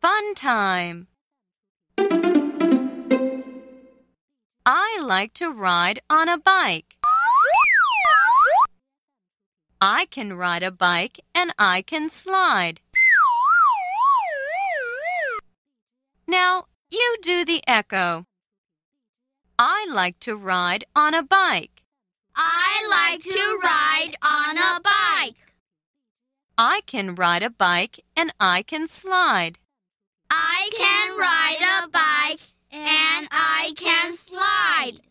Fun time. I like to ride on a bike. I can ride a bike and I can slide. Now you do the echo. I like to ride on a bike. I like to ride on a bike. I can ride a bike and I can slide. Ride a bike and I can slide.